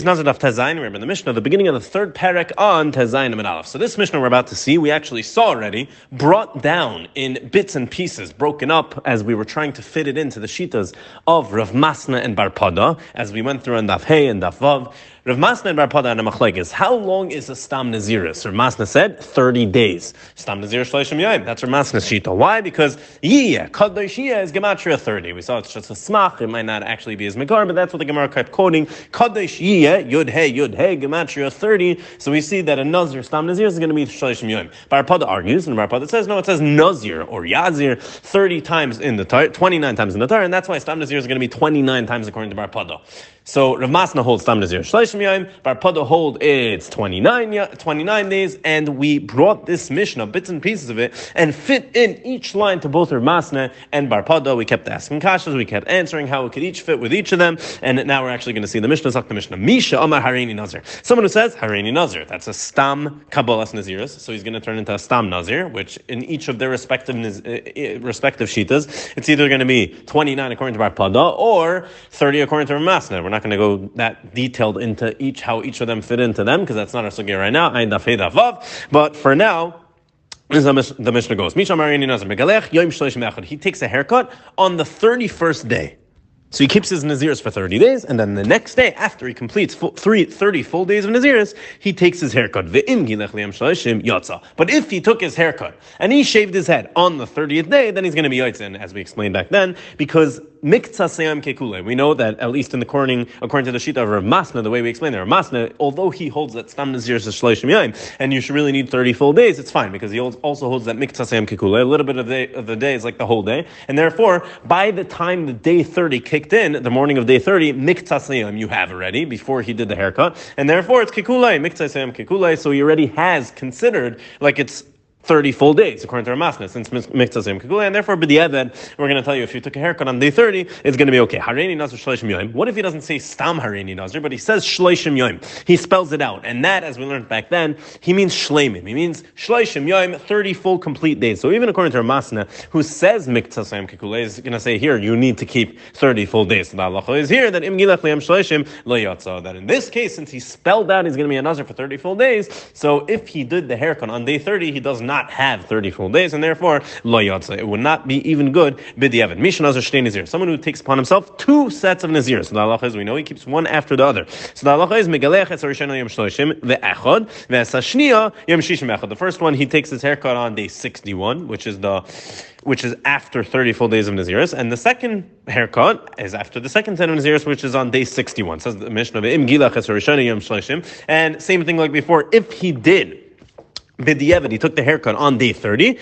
Nazir of Tezayin, remember the Mishnah, the beginning of the third parak on Tezayin and Aleph. So this Mishnah we're about to see, we actually saw already, brought down in bits and pieces, broken up as we were trying to fit it into the shitas of Rav Masna and Bar Pada, as we went through on Daf Hey and Daf Vav. Rav Masna and Bar Pada and Machlekes. How long is a Stam Naziris? Rav Masna said 30 days. Stam Nazir Shleishim Yom. That's Rav Masna's shita. Why? Because Yiyah, Kadosh Yiyah is Gematria 30. We saw it's just a smach. It might not actually be as Megar, but that's what the Gemara kept quoting. Kadosh Yiyah, Yud Hey, Yud Hey, Gematria 30. So we see that a Nazir, Stam Nazir is going to be Shleishim Yom. Bar Pada argues, and Bar Pada says, no, it says Nazir or Yazir 30 times in the Torah, 29 times in the Torah, and that's why Stam Nazir is going to be 29 times according to Bar Pada. So Rav Masna holds Stam Nazir Shleishim Yom, Bar Pada hold it's 29, 29 days, and we brought this Mishnah, bits and pieces of it, and fit in each line to both Masna and Bar Pada. We kept asking kashas, we kept answering how it could each fit with each of them, and now we're actually going to see the Mishnah, the Mishnah. Misha Amar Harini Nazir. Someone who says Harini Nazir, that's a Stam Kabbalas Naziris, so he's going to turn into a Stam Nazir, which in each of their respective uh, respective shitas, it's either going to be 29 according to Bar Pada or 30 according to Masna. We're not going to go that detailed into each how each of them fit into them because that's not our sugya right now. But for now. Is the Mishnah goes. He takes a haircut on the 31st day. So he keeps his Naziris for 30 days, and then the next day, after he completes full, three, 30 full days of Naziris, he takes his haircut. But if he took his haircut and he shaved his head on the 30th day, then he's going to be Yotzin, as we explained back then, because Kekule. We know that, at least in the according, according to the Shita of Rav Masna, the way we explain it, Rav Masna, although he holds that Stam Naziris is Shloishim Yaim, and you should really need 30 full days, it's fine, because he also holds that Mikta Seyam Kekule. A little bit of the, of the day is like the whole day, and therefore, by the time the day 30 kicked in, the morning of day 30, Miktasayim you have already, before he did the haircut, and therefore it's Kikulei, Miktasayim Kikulei, so he already has considered, like it's 30 full days, according to Ramasna, since Miktzazim Kagula, and therefore B'di'evet, we're going to tell you if you took a haircut on day 30, it's going to be okay. Hareini Nazir Shleishim Yoim. What if he doesn't say Stam Hareini Nazir, but he says Shleishim Yoim? He spells it out. And that, as we learned back then, he means Shleimim. He means Shleishim Yoim, 30 full complete days. So even according to Ramasna, who says Miktzazim Kagula, is going to say here, you need to keep 30 full days. So the halacha is here that Im Gilach Liam Shleishim That in this case, since he spelled out he's going to be a Nazir for 30 full days, so if he did the haircut on day 30, he does not have 30 full days, and therefore lo yotza. It would not be even good b'diavad. Misha nazir shtei nazir. Someone who takes upon himself two sets of nazir. So the halacha is we know he keeps one after the other. So the halacha is megalech es rishon yom shloshim ve'echad ve'esashniya yom shishim echad. The first one he takes his haircut on day 61, which is the which is after 30 full days of Naziris, and the second haircut is after the second ten of Naziris, which is on day 61. Says the Mishnah, and same thing like before, if he did B'di'evet, he took the haircut on day 30.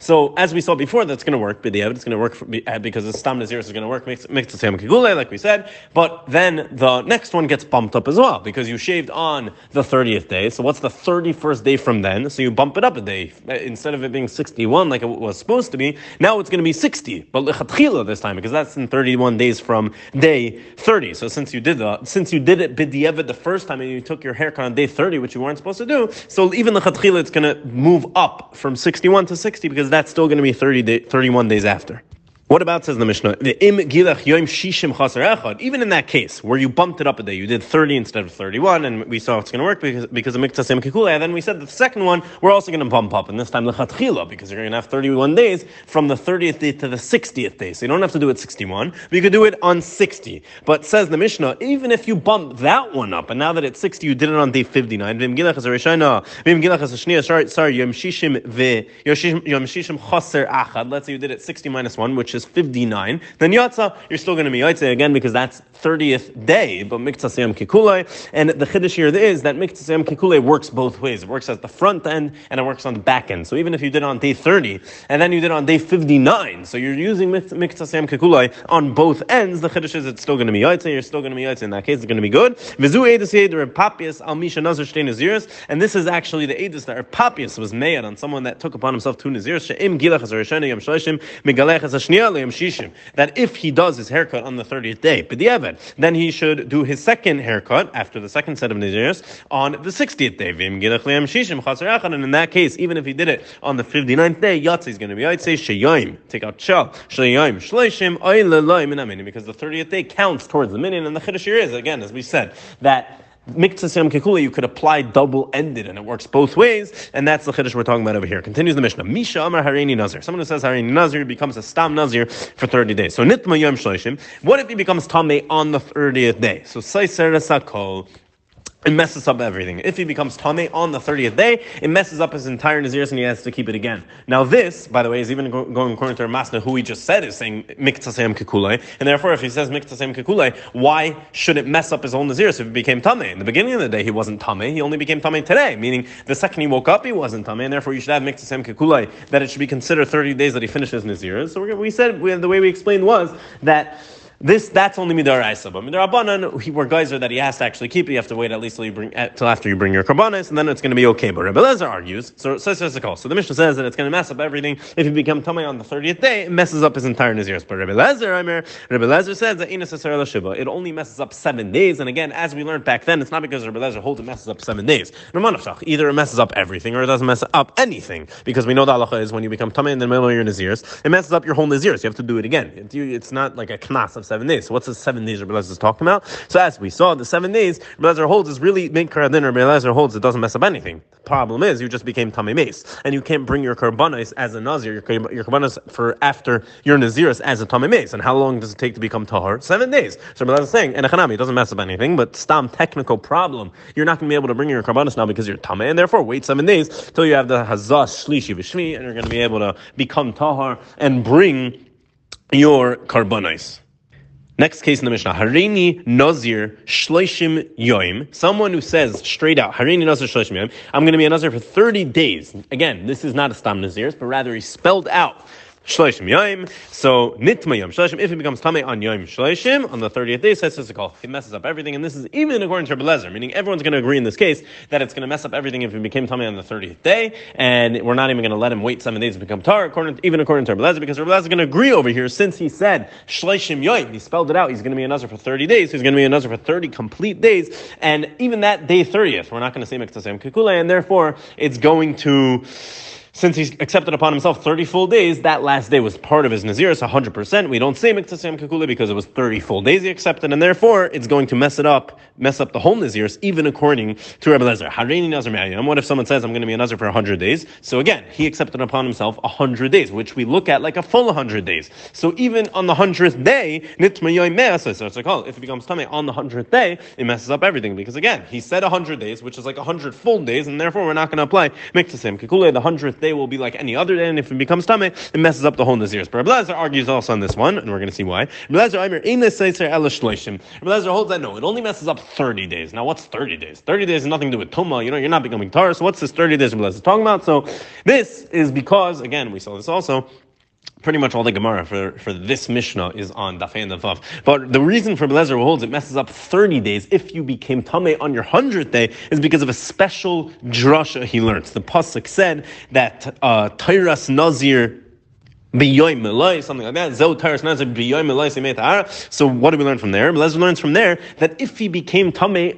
So, as we saw before, that's going to work. B'di'evet, it's going to work for, uh, because the Stam Nazir is going to work, makes the same Kigule, like we said. But then the next one gets bumped up as well, because you shaved on the 30th day. So, what's the 31st day from then? So, you bump it up a day. Uh, instead of it being 61 like it was supposed to be, now it's going to be 60. But lechatchila this time, because that's in 31 days from day 30. So, since you did the, since you did it B'di'evet the first time and you took your haircut on day 30, which you weren't supposed to do, so even the chatchila, it's going to move up from 61 to 60 because that's still going to be 30 day, 31 days after. What about says the Mishnah? Even in that case where you bumped it up a day, you did thirty instead of thirty-one, and we saw it's going to work because because of miktasim kikula. Then we said the second one we're also going to bump up, and this time lechatchila because you're going to have thirty-one days from the thirtieth day to the sixtieth day. So you don't have to do it sixty-one, but you could do it on sixty. But says the Mishnah, even if you bump that one up, and now that it's sixty, you did it on day fifty-nine. Sorry, sorry, yom shishim ve yom shishim chaser achad. Let's say you did it sixty minus one, which is 59, then Yatza, you're still going to be Yatza again because that's 30th day, but Miktasayam Kikulei. And the Chiddush here is that Miktasayam Kikulei works both ways. It works at the front end and it works on the back end. So even if you did on day 30 and then you did on day 59, so you're using Miktasayam Kikulei on both ends, the Chiddush is it's still going to be Yatza, you're still going to be Yatza. In that case, it's going to be good. And this is actually the Edus that Papias was made on someone that took upon himself two Naziris. That if he does his haircut on the 30th day, then he should do his second haircut after the second set of Naziris on the 60th day. And in that case, even if he did it on the 59th day, Yatsi is going to be, say, Shayim, take out Shal, Shayim, Shleishim, because the 30th day counts towards the minyan, and the Chiddush is, again, as we said, that Miktas Yom Kikula, you could apply double ended, and it works both ways, and that's the chiddush we're talking about over here. Continues the Mishnah. Misha Amar Hareini Nazir. Someone who says Hareini Nazir becomes a Stam Nazir for 30 days. So Nitma Yom Shloshim. What if he becomes Tameh on the 30th day? So Saiser Sakol it messes up everything. If he becomes Tame on the 30th day, it messes up his entire Naziris and he has to keep it again. Now this, by the way, is even going according to our Masna, who he just said is saying Miktasem Kikulei. And therefore, if he says Miktasem Kikulei, why should it mess up his own Naziris if he became Tame? In the beginning of the day, he wasn't Tame. He only became Tame today, meaning the second he woke up, he wasn't Tame. And therefore, you should have Miktasem Kikulei, that it should be considered 30 days that he finishes Naziris. So we said, we, the way we explained was that this that's only midaraisa, but midarabanan, were geyser that he has to actually keep. It. You have to wait at least till you bring till after you bring your karbanis, and then it's going to be okay. But Rebbe Lezer argues, so so the call. So the Mishnah says that it's going to mess up everything if you become tummy on the thirtieth day. It messes up his entire naziris. But Rebbe Lezer, Amir, Rebbe Lezer says that inasasar shiva. It only messes up seven days. And again, as we learned back then, it's not because Rebbe Lezer holds it messes up seven days. Either it messes up everything or it doesn't mess up anything because we know the halacha is when you become tummy in the middle of your naziris, it messes up your whole naziris. You have to do it again. It's not like a knas of seven days. So what's the seven days Rabbi Lezer is talking about. So as we saw, the seven days Rabbi Lezer holds is really Minkar Adin. Rabbi Lezer holds it doesn't mess up anything. The problem is you just became Tamei Mace, and you can't bring your Karbanis as a Nazir, your, your Karbanis for after your Naziris as a Tamei Mace. And how long does it take to become Tahar? Seven days. So Rabbi Lezer is saying, and it doesn't mess up anything, but Stam technical problem. You're not going to be able to bring your Karbanis now because you're Tamei, and therefore wait seven days till you have the Hazah Shlishi Vishmi, and you're going to be able to become Tahar and bring your Karbanis. Next case in the Mishnah, Harini Nazir Shloishim Yoim. Someone who says straight out, Harini Nazir Shloishim Yoim, I'm going to be a Nazir for 30 days. Again, this is not a Stam Nazir, but rather he spelled out Shloishim Yom. So Nitma Yom Shloishim. If it becomes Tame on Yom Shloishim on the thirtieth day, says call. It messes up everything, and this is even according to Rebbe meaning everyone's going to agree in this case that it's going to mess up everything if it became Tame on the thirtieth day, and we're not even going to let him wait seven days to become Tar, according even according to Rebbe because Rebbe is going to agree over here since he said Shloishim Yom. He spelled it out. He's going to be a Nazar for thirty days. He's going to be a Nazar for thirty complete days, and even that day thirtieth, we're not going to say Mektasem Kikule, and therefore it's going to since he's accepted upon himself 30 full days, that last day was part of his Naziris, 100%. We don't say Miktasam Kakula because it was 30 full days he accepted, and therefore it's going to mess it up, mess up the whole Naziris, even according to Rabbi Lezer. Harini Nazir. What if someone says, I'm going to be a Nazir for 100 days? So again, he accepted upon himself 100 days, which we look at like a full 100 days. So even on the 100th day, it's like, oh, if it becomes Tameh on the 100th day, it messes up everything. Because again, he said 100 days, which is like 100 full days, and therefore we're not going to apply Miktasam Kakula, the 100th day will be like any other day, and if it becomes tameh, it messes up the whole Naziris. But Rabbi argues also on this one, and we're going to see why. Rabbi Lezer holds that no, it only messes up 30 days. Now, what's 30 days? 30 days has nothing to do with Tuma, you know, you're not becoming Tar, so what's this 30 days Rabbi Lezer talking about? So this is because, again, we saw this also, pretty much all the Gemara for, for this Mishnah is on Dafei and Davav. But the reason for Belezer holds it messes up 30 days if you became Tameh on your 100th day is because of a special drasha he learns. The Pasuk said that uh, Tyrus Nazir something like that. So what do we learn from there? Lezer learns from there that if he became Tameh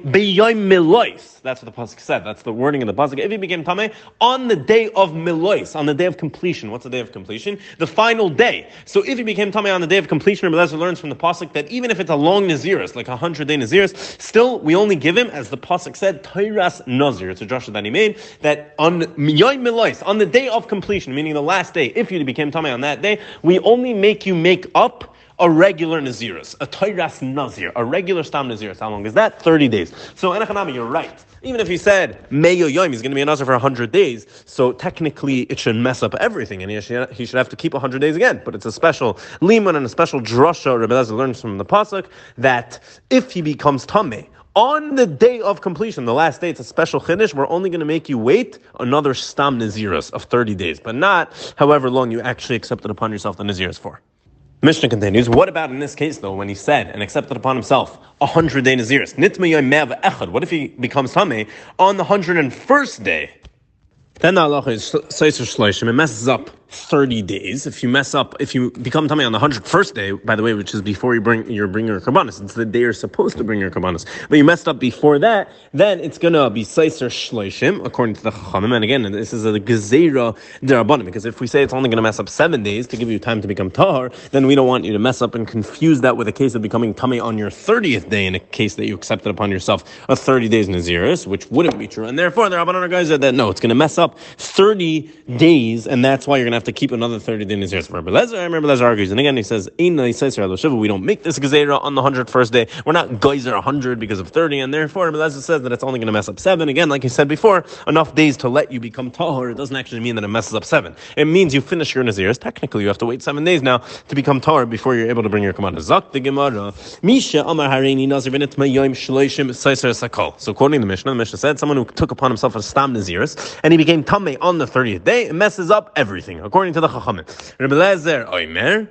that's what the pasuk said. That's the wording of the pasuk. If he became tamei on the day of milois, on the day of completion. What's the day of completion? The final day. So if he became tamei on the day of completion, Rabbi learns from the pasuk that even if it's a long naziris, like a hundred day naziris, still we only give him, as the pasuk said, tairas nazir. It's a drasha that he made that on on the day of completion, meaning the last day, if you became tamei on that day, we only make you make up a regular Naziris, a Tairas Nazir, a regular Stam Naziris. How long is that? 30 days. So, Enochanami, you're right. Even if he said Meyo Yom, he's going to be a Nazir for 100 days, so technically it should mess up everything, and he should, he should have to keep 100 days again. But it's a special liman and a special drasha Rebbe Lezer learns from the pasuk that if he becomes tameh on the day of completion, the last day, it's a special chiddush. We're only going to make you wait another stam naziris of 30 days, but not however long you actually accepted upon yourself the naziris for. Mishnah continues, what about in this case though, when he said and accepted upon himself a hundred day Naziris? echad. What if he becomes Tameh on the hundred and first day? Then the halacha is Seiser Shloishim, it messes up 30 days. If you mess up, if you become tummy on the 101st day, by the way, which is before you bring your bring your karbanis, it's the day you're supposed to bring your karbanis, but you messed up before that, then it's gonna be seiser shleishim according to the chachamim. And again, this is a gezerah derabanim because if we say it's only gonna mess up seven days to give you time to become tahar, then we don't want you to mess up and confuse that with a case of becoming tummy on your 30th day in a case that you accepted upon yourself a 30 days naziris, which wouldn't be true. And therefore, the rabbanon guys said that no, it's gonna mess up 30 days, and that's why you're gonna have to keep another 30 days here. For Lezer, I remember Lezer argues, and again he says, we don't make this gezerah on the 101st day. We're not geyser 100 because of 30, and therefore Lezer says that it's only going to mess up seven. Again, like he said before, enough days to let you become tahor. It doesn't actually mean that it messes up seven. It means you finish your naziris. Technically, you have to wait seven days now to become tahor before you're able to bring your command. Zak the Gemara, Misha Amar Hareini Nazir Sakal. So quoting the Mishnah, the Mishnah said someone who took upon himself a stam naziris and he became tamei on the 30th day, it messes up everything according to the Chachamim. Rebbe Lezer Oimer.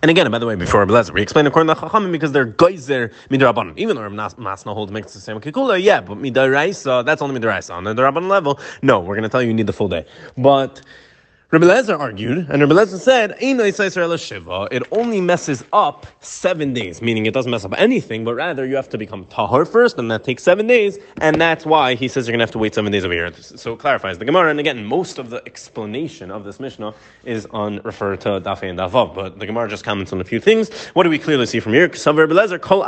And again, by the way, before Rebbe Lezer, we explained according to the Chachamim because they're geyser midrabanan. Even though Rebbe Masna holds makes the same kikula, yeah, but midaraisa, that's only midaraisa. On the derabanan level, no, we're going to tell you you need the full day. But Rabbi Lezer argued, and Rabbi Lezer said, it only messes up seven days, meaning it doesn't mess up anything, but rather you have to become tahar first, and that takes seven days, and that's why he says you're going to have to wait seven days over here. So it clarifies the Gemara, and again, most of the explanation of this Mishnah is on refer to Dafei and Davav, but the Gemara just comments on a few things. What do we clearly see from here? Kol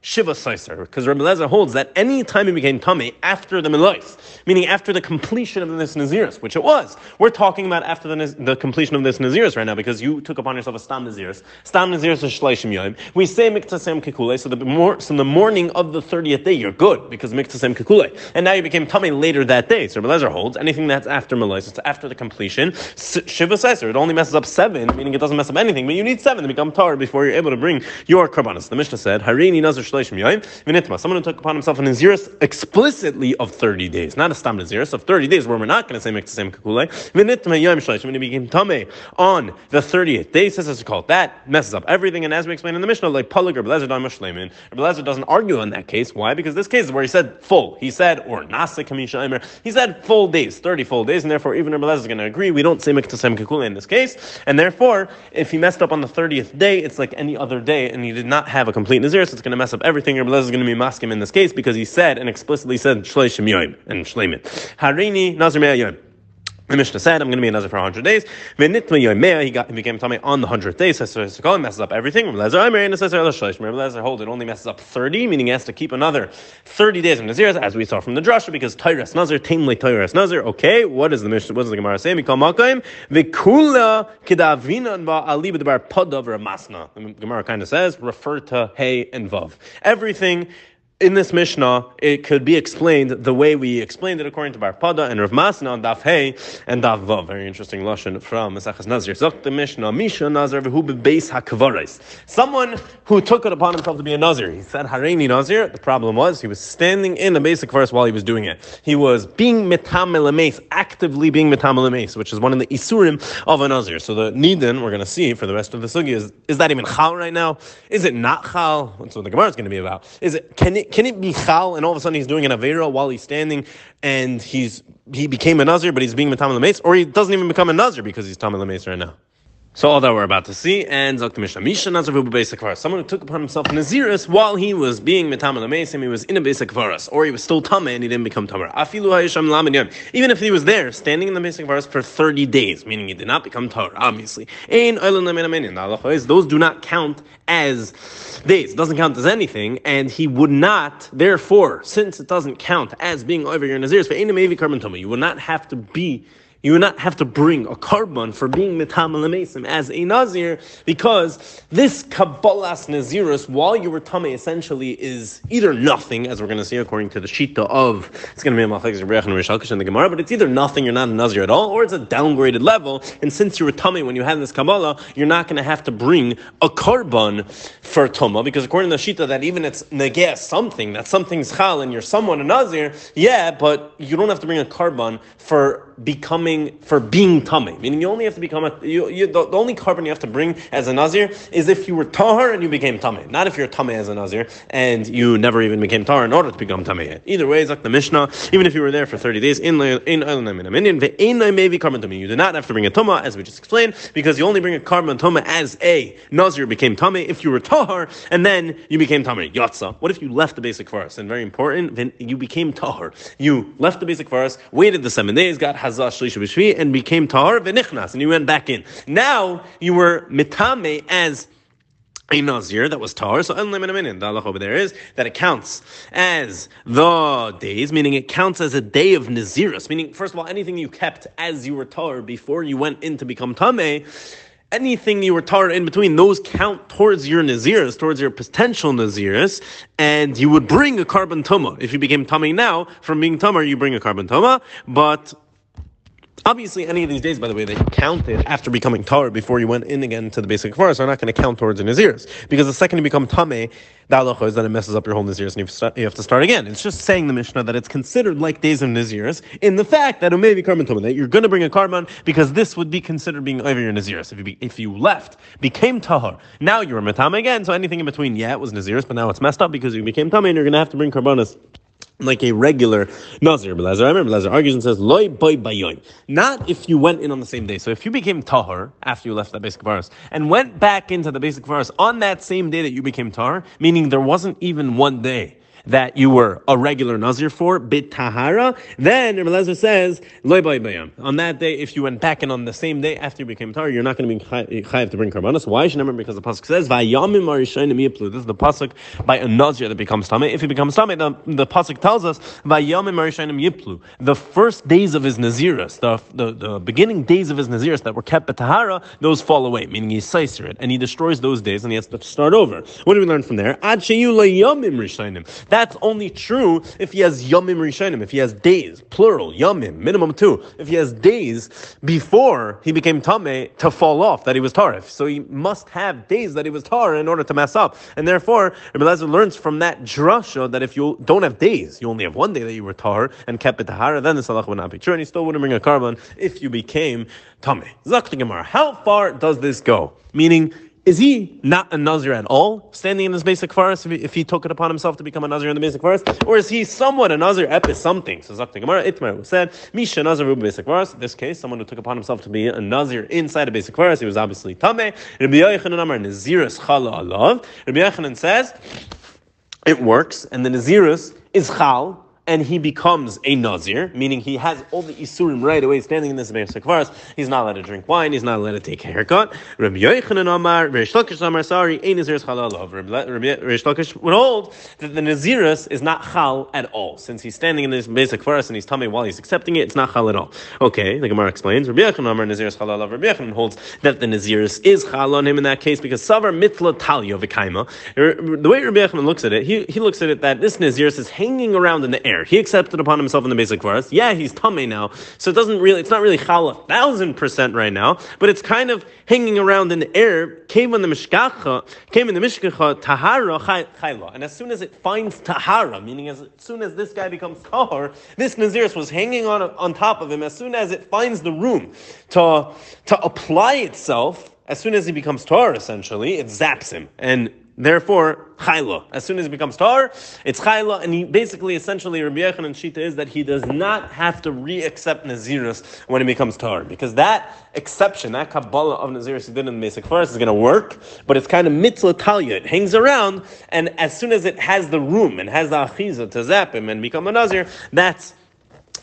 shiva saiser, because Rabbi Lezer holds that any time he became tummy after the milois, meaning after the completion of this naziris, which it was, we're talking about after the, the completion of this Naziris right now because you took upon yourself a Stam Naziris. Stam Naziris is Shleishim Yom. We say Miktasem Kikule, so the, more, so the morning of the 30th day you're good because Miktasem Kikule. And now you became tummy later that day. So Belezer holds anything that's after Malais, it's after the completion. Shiva Seiser, it only messes up seven, meaning it doesn't mess up anything, but you need seven to become tar before you're able to bring your Karbanas. The Mishnah said, Harini Nazar Shleishim someone who took upon himself an Naziris explicitly of 30 days, not a Stam Naziris, of 30 days where we're not going to say Miktasem Kikule. Vinitma Yom Shleish, when he became Tame on the 30th day, says it's called. That messes up everything. And as we explained in the Mishnah, like Palag or Belezer Dama Shleimin, Belezer doesn't argue on that case. Why? Because this case is where he said full. He said, or Nasa Kamisha he said full days, 30 full days, and therefore even Belezer is going to agree. We don't say Miktasem Kikule in this case. And therefore, if he messed up on the 30th day, it's like any other day, and he did not have a complete Nazir, so it's going to mess up everything. Belezer is going to be maskim in this case because he said and explicitly said Shleishim Yoim and Shleimin. Harini Nazir Yoim. The Mishnah said, I'm going to be a Nazir for 100 days. He, got, he became tummy on the 100th day. Says, it messes up everything. Lezer hold it only messes up 30, meaning he has to keep another 30 days of Nazir, as we saw from the Drasha, because Tyras Nazir, tamely Tyras Nazir. Okay, what is the Mishnah? What does the Gemara say? Vikula kidavinan ba ali. The Gemara kind of says, refer to hey and vav. Everything in this Mishnah, it could be explained the way we explained it according to Bar Pada and Rav Masna on Daf Hey and Daf Vav. Very interesting lashon from Mesachas Nazir. Zok the Mishnah, Misha Nazir v'hu bebeis hakavares. Someone who took it upon himself to be a Nazir. He said Hareini Nazir. The problem was he was standing in the basic verse while he was doing it. He was being metamel actively being metamel which is one of the isurim of a Nazir. So the Nidin we're going to see for the rest of the sugi is is that even chal right now? Is it not chal? That's what the Gemara is going to be about. Is it can it can it be chal and all of a sudden he's doing an avera while he's standing and he's he became a nazir but he's being metam mace, or he doesn't even become a nazir because he's tam mace right now. So all that we're about to see, and Zok Mishnah Misha Nazir basic Someone who took upon himself Naziris while he was being Metam Lamesim, he was in a basic Varas, or he was still Tame and he didn't become Tamar. Afilu Hayisham Lamin Even if he was there, standing in the basic Varas for 30 days, meaning he did not become Tar, obviously. Those do not count as days. It doesn't count as anything, and he would not, therefore, since it doesn't count as being over your Naziris, you would not have to be you would not have to bring a carbon for being metamal as a nazir because this kabbalas nazirus, while you were tame, essentially is either nothing, as we're going to see according to the shita of it's going to be a machlekes and rish in the gemara, but it's either nothing, you're not a nazir at all, or it's a downgraded level. And since you were tame when you had this kabbalah, you're not going to have to bring a carbon for tuma because according to the shita that even it's negeh something that something's chal and you're someone a nazir, yeah, but you don't have to bring a carbon for becoming, for being tummy. Meaning you only have to become a, you, you, the, the, only korban you have to bring as a nazir is if you were tahar and you became tummy. Not if you're tummy as a nazir and you never even became tahar in order to become tummy. Either way, it's like the Mishnah, even if you were there for 30 days, in in in maybe korban tummy. You do not have to bring a tumah, as we just explained, because you only bring a korban tumah as a nazir became tummy if you were tahar and then you became tummy. Yatsa. What if you left the beis hakvaros? And very important, then you became tahar. You left the beis hakvaros, waited the seven days, got and became tahar v'nichnas, and you went back in. Now you were mitame as a nazir that was tar. So unlimited the halacha over there is that it counts as the days, meaning it counts as a day of nazirus. Meaning, first of all, anything you kept as you were tar before you went in to become tame. Anything you were tar in between, those count towards your naziris, towards your potential naziris, and you would bring a carbon tuma. If you became tummy now, from being tummer, you bring a carbon tuma, but Obviously, any of these days, by the way, that you counted after becoming tar before you went in again to the beis hakvaros are not going to count towards the nazirs. Because the second you become tame, the halacha is that it messes up your whole nazirs and you have to start again. It's just saying the Mishnah that it's considered like days of nazirs in the fact that it may be korban tame, that you're going to bring a korban because this would be considered being over your nazirs. If you, be, if you left, became tahar, now you're a matame again, so anything in between, yeah, it was nazirs, but now it's messed up because you became tame and you're going to have to bring korbanos like a regular Nazir. Belezer, I remember Belezer argues and says, Loi boy bayoin. Not if you went in on the same day. So if you became Tahar after you left that beis hakvaros and went back into the beis hakvaros on that same day that you became Tahar, meaning there wasn't even one day that you were a regular Nazir for, bit tahara, then Rabbi says, on that day, if you went back and on the same day after you became Tahar, you're not going to be chayiv to bring karbanos. Why? Because the pasuk says, Vayamim This is the pasuk by a Nazir that becomes Tameh. If he becomes Tameh, the, the pasuk tells us, Vayamim Yiplu. The first days of his Naziris, the, the, the beginning days of his Naziris that were kept by Tahara, those fall away, meaning he sizer it, and he destroys those days, and he has to start over. What do we learn from there? Ad That that's only true if he has yomim rishonim, if he has days, plural, yomim, minimum two. If he has days before he became tame to fall off that he was tarif. So he must have days that he was tar in order to mess up. And therefore, Rabbi Lezer learns from that drasha that if you don't have days, you only have one day that you were tar and kept it tahara, then the salach would not be true, and he still wouldn't bring a korban if you became tame. Zakti Gemara. How far does this go? Meaning, is he not a Nazir at all, standing in this beis hakvaros, if he, if he, took it upon himself to become a Nazir in the beis hakvaros? Or is he somewhat a Nazir epis something? So Zakti Gemara, Itmar said, Misha Nazir beis hakvaros. In this case, someone who took upon himself to be a Nazir inside a beis hakvaros, he was obviously Tameh. Rabbi Yochanan Amar Naziris Chala Alav. Rabbi Yochanan says, it works, and the Nazirus is Chal, and he becomes a Nazir, meaning he has all the Isurim right away standing in this beis hakvaros. He's not allowed to drink wine, he's not allowed to take a haircut. Rabbi Yochanan Amar, Rish Lakish Amar, sorry, a Nazir's Chalalov. Rish Lakish would hold that the Nazirus is not Chal at all. Since he's standing in this beis hakvaros and he's tummy while he's accepting it, it's not Chal at all. Okay, the Gemara explains, Rabbi Yochanan Amar, Nazir's Chalalov. Rabbi Yochanan holds that the Nazirus is Chal on him in that case because Savar Mitla Talio Vikaima. The way Rabbi Yochanan looks at it, he, he looks at it that this Nazirus is hanging around in the air. He accepted upon himself in the beis hakvaros. Yeah, he's tummy now, so it doesn't really, it's not really chal a thousand percent right now, but it's kind of hanging around in the air. Came in the mishkacha, came in the mishkacha tahara chayla, and as soon as it finds tahara, meaning as soon as this guy becomes tahar, this naziris was hanging on on top of him. As soon as it finds the room to to apply itself, as soon as he becomes tar, essentially, it zaps him and Therefore, chayla. As soon as it becomes tar, it's chayla, and he basically, essentially, Rabbi Yochanan Shita is that he does not have to re-accept Nazirus when he becomes tar, because that exception, that Kabbalah of Nazirus he did in the beis hakvaros is going to work, but it's kind of mitzvah talia. It hangs around, and as soon as it has the room and has the achiza to zap him and become a Nazir, that's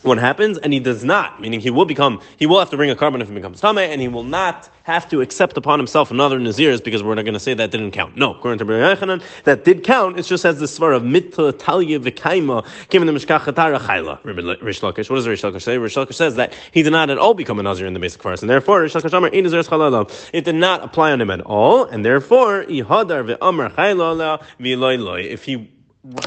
what happens, and he does not, meaning he will become, he will have to bring a korban if he becomes tame, and he will not have to accept upon himself another nazirs because we're not going to say that didn't count. No, according to Yochanan, that did count. It's just as the svar of mitla talya v'kaima came in the mishkachatara chayla. Rish Lakish. What does Rish Lakish say? Rish Lakish says that he did not at all become a nazir in the basic verse, and therefore Rish Lakish Amar chalala. It did not apply on him at all, and therefore ihadar ve'amar chayla v'loy If he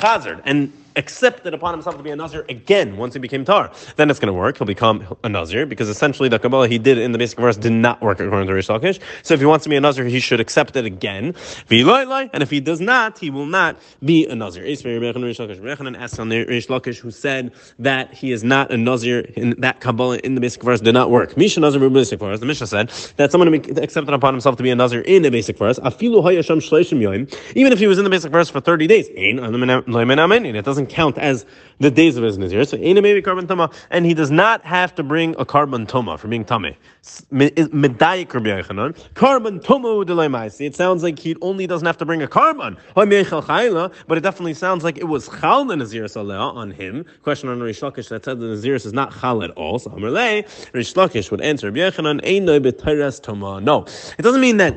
hazard and accepted upon himself to be a Nazir again once he became Tar. Then it's going to work. He'll become a Nazir because essentially the Kabbalah he did in the basic verse did not work according to Rish Lakish. So if he wants to be a Nazir, he should accept it again. And if he does not, he will not be a Nazir. Asked on Rish Lakish who said that he is not a Nazir in that Kabbalah in the basic verse did not work. Misha Nazir basic verse. The Mishnah said that someone accepted upon himself to be a Nazir in the basic verse. Even if he was in the basic verse for 30 days, it doesn't count as the days of his Nazir. So maybe carbon tama, and he does not have to bring a carbon toma for being tame. Medayik Rabbi Yochanan. Carbon tomo maisi. It sounds like he only doesn't have to bring a carbon. But it definitely sounds like it was chal the Nazir on him. Question on Rish Lakish that said the Nazir is not chal at all. So Amrle, Rish Lakish would answer Rabbi Yochanan, No, it doesn't mean that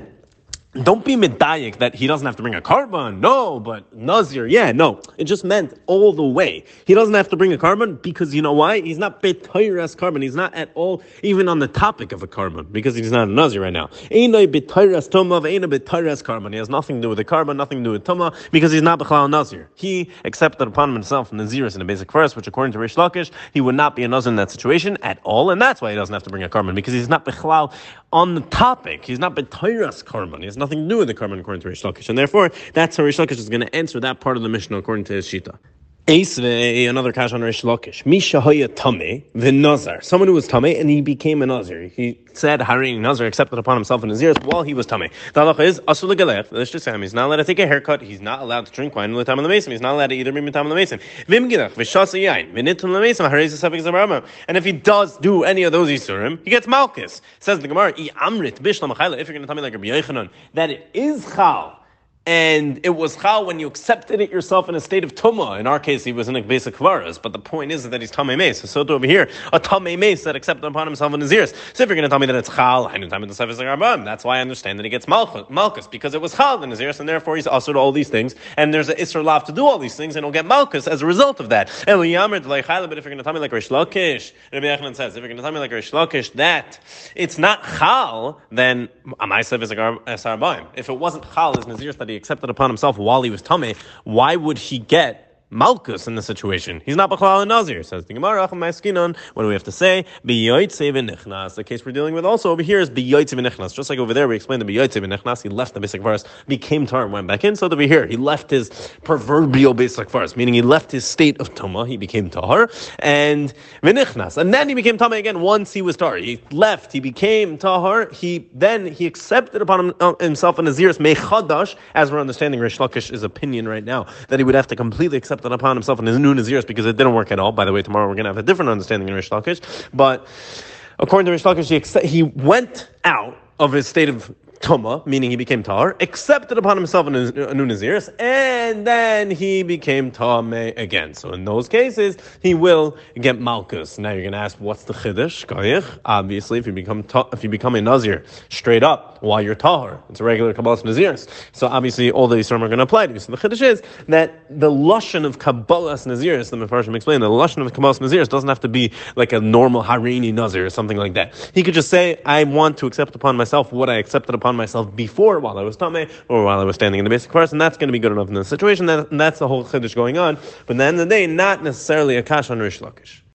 don't be medayik that he doesn't have to bring a carbon. No, but Nazir, yeah, no. It just meant all the way. He doesn't have to bring a carbon because you know why? He's not betayras carbon. He's not at all even on the topic of a carbon because he's not a Nazir right now. Einay betayras toma, ain't betayras carbon. He has nothing to do with the carbon, nothing to do with tuma because he's not bechlal Nazir. He accepted upon himself Naziris in the basic verse, which according to Rish Lakish, he would not be a Nazir in that situation at all, and that's why he doesn't have to bring a carbon because he's not bechlal on the topic. He's not betayras carbon. He has nothing do with the carbon according to Rish Lakish. And therefore, that's how Rish Lakish is going to answer that part of the Mishnah according to his Shita. Another kash on Rish Lakish. Misha hoya tame, the Nazar. Someone who was tame and he became a Nazar. He said Harini Nazar accepted upon himself in his ears while he was tame. The halacha is asul say he's not allowed to take a haircut. He's not allowed to drink wine in the time of the mason. He's not allowed to either be mitam the mason. Vim gilach v'shasa yain the mason And if he does do any of those isurim, he gets malchus. Says the Gemara, i amrit bishlam If you're going to tell me like Rabbi Yochanan that it is chal and it was chal when you accepted it yourself in a state of tuma. In our case, he was in a basic kvaras, but the point is that he's tamei meis. So to over here, a tamei meis that accepted upon himself in his ears. So if you're going to tell me that it's chal, I time the That's why I understand that he gets malchus because it was chal in his ears, and therefore he's also to all these things. And there's an isra lav to do all these things, and he'll get malchus as a result of that. But if you're going to tell me like Rish Lakish, Rabbi Yochanan says, if you're going to tell me like Rish Lakish that it's not chal, then am I if it wasn't chal, is nazir that he accepted upon himself while he was tummy, why would he get Malkus in the situation. He's not Bachlal and Nazir. Says the Gemara, what do we have to say? The case we're dealing with also over here is Biyoitze Just like over there, we explained the Biyoitze He left the basic verse, became Tar, and went back in. So over here, he left his proverbial basic verse, meaning he left his state of Tuma, he became Tar, and Vinichnas. And then he became Tama again once he was Tar. He left, he became Tahar. He then he accepted upon uh, himself a Nazir's Mechadash, as we're understanding Rish Lakish's opinion right now, that he would have to completely accept accepted upon himself in his new Naziris because it didn't work at all. By the way, tomorrow we're going to have a different understanding in Rish Lakish. But according to Rish Lakish, he, he went out of his state of Tuma, meaning he became Tar, accepted upon himself a new Naziris, and then he became Tame again. So in those cases, he will get Malchus. Now you're going to ask, what's the Chiddush? Obviously, if you become if you become a Nazir straight up while you're Tahar, it's a regular Kabbalah's Naziris. So obviously, all the Yisrael are going to apply to you. So the Chiddush is that the Lashon of Kabbalah's Naziris, the Mefarshim explained, the Lashon of Kabbalah's Naziris doesn't have to be like a normal Harini Nazir or something like that. He could just say, I want to accept upon myself what I accepted upon myself before while I was Tameh or while I was standing in the basic verse, and that's going to be good enough in this situation. That, that's the whole Chiddush going on. But at the end of the day, not necessarily a Kash on Rish Lakish.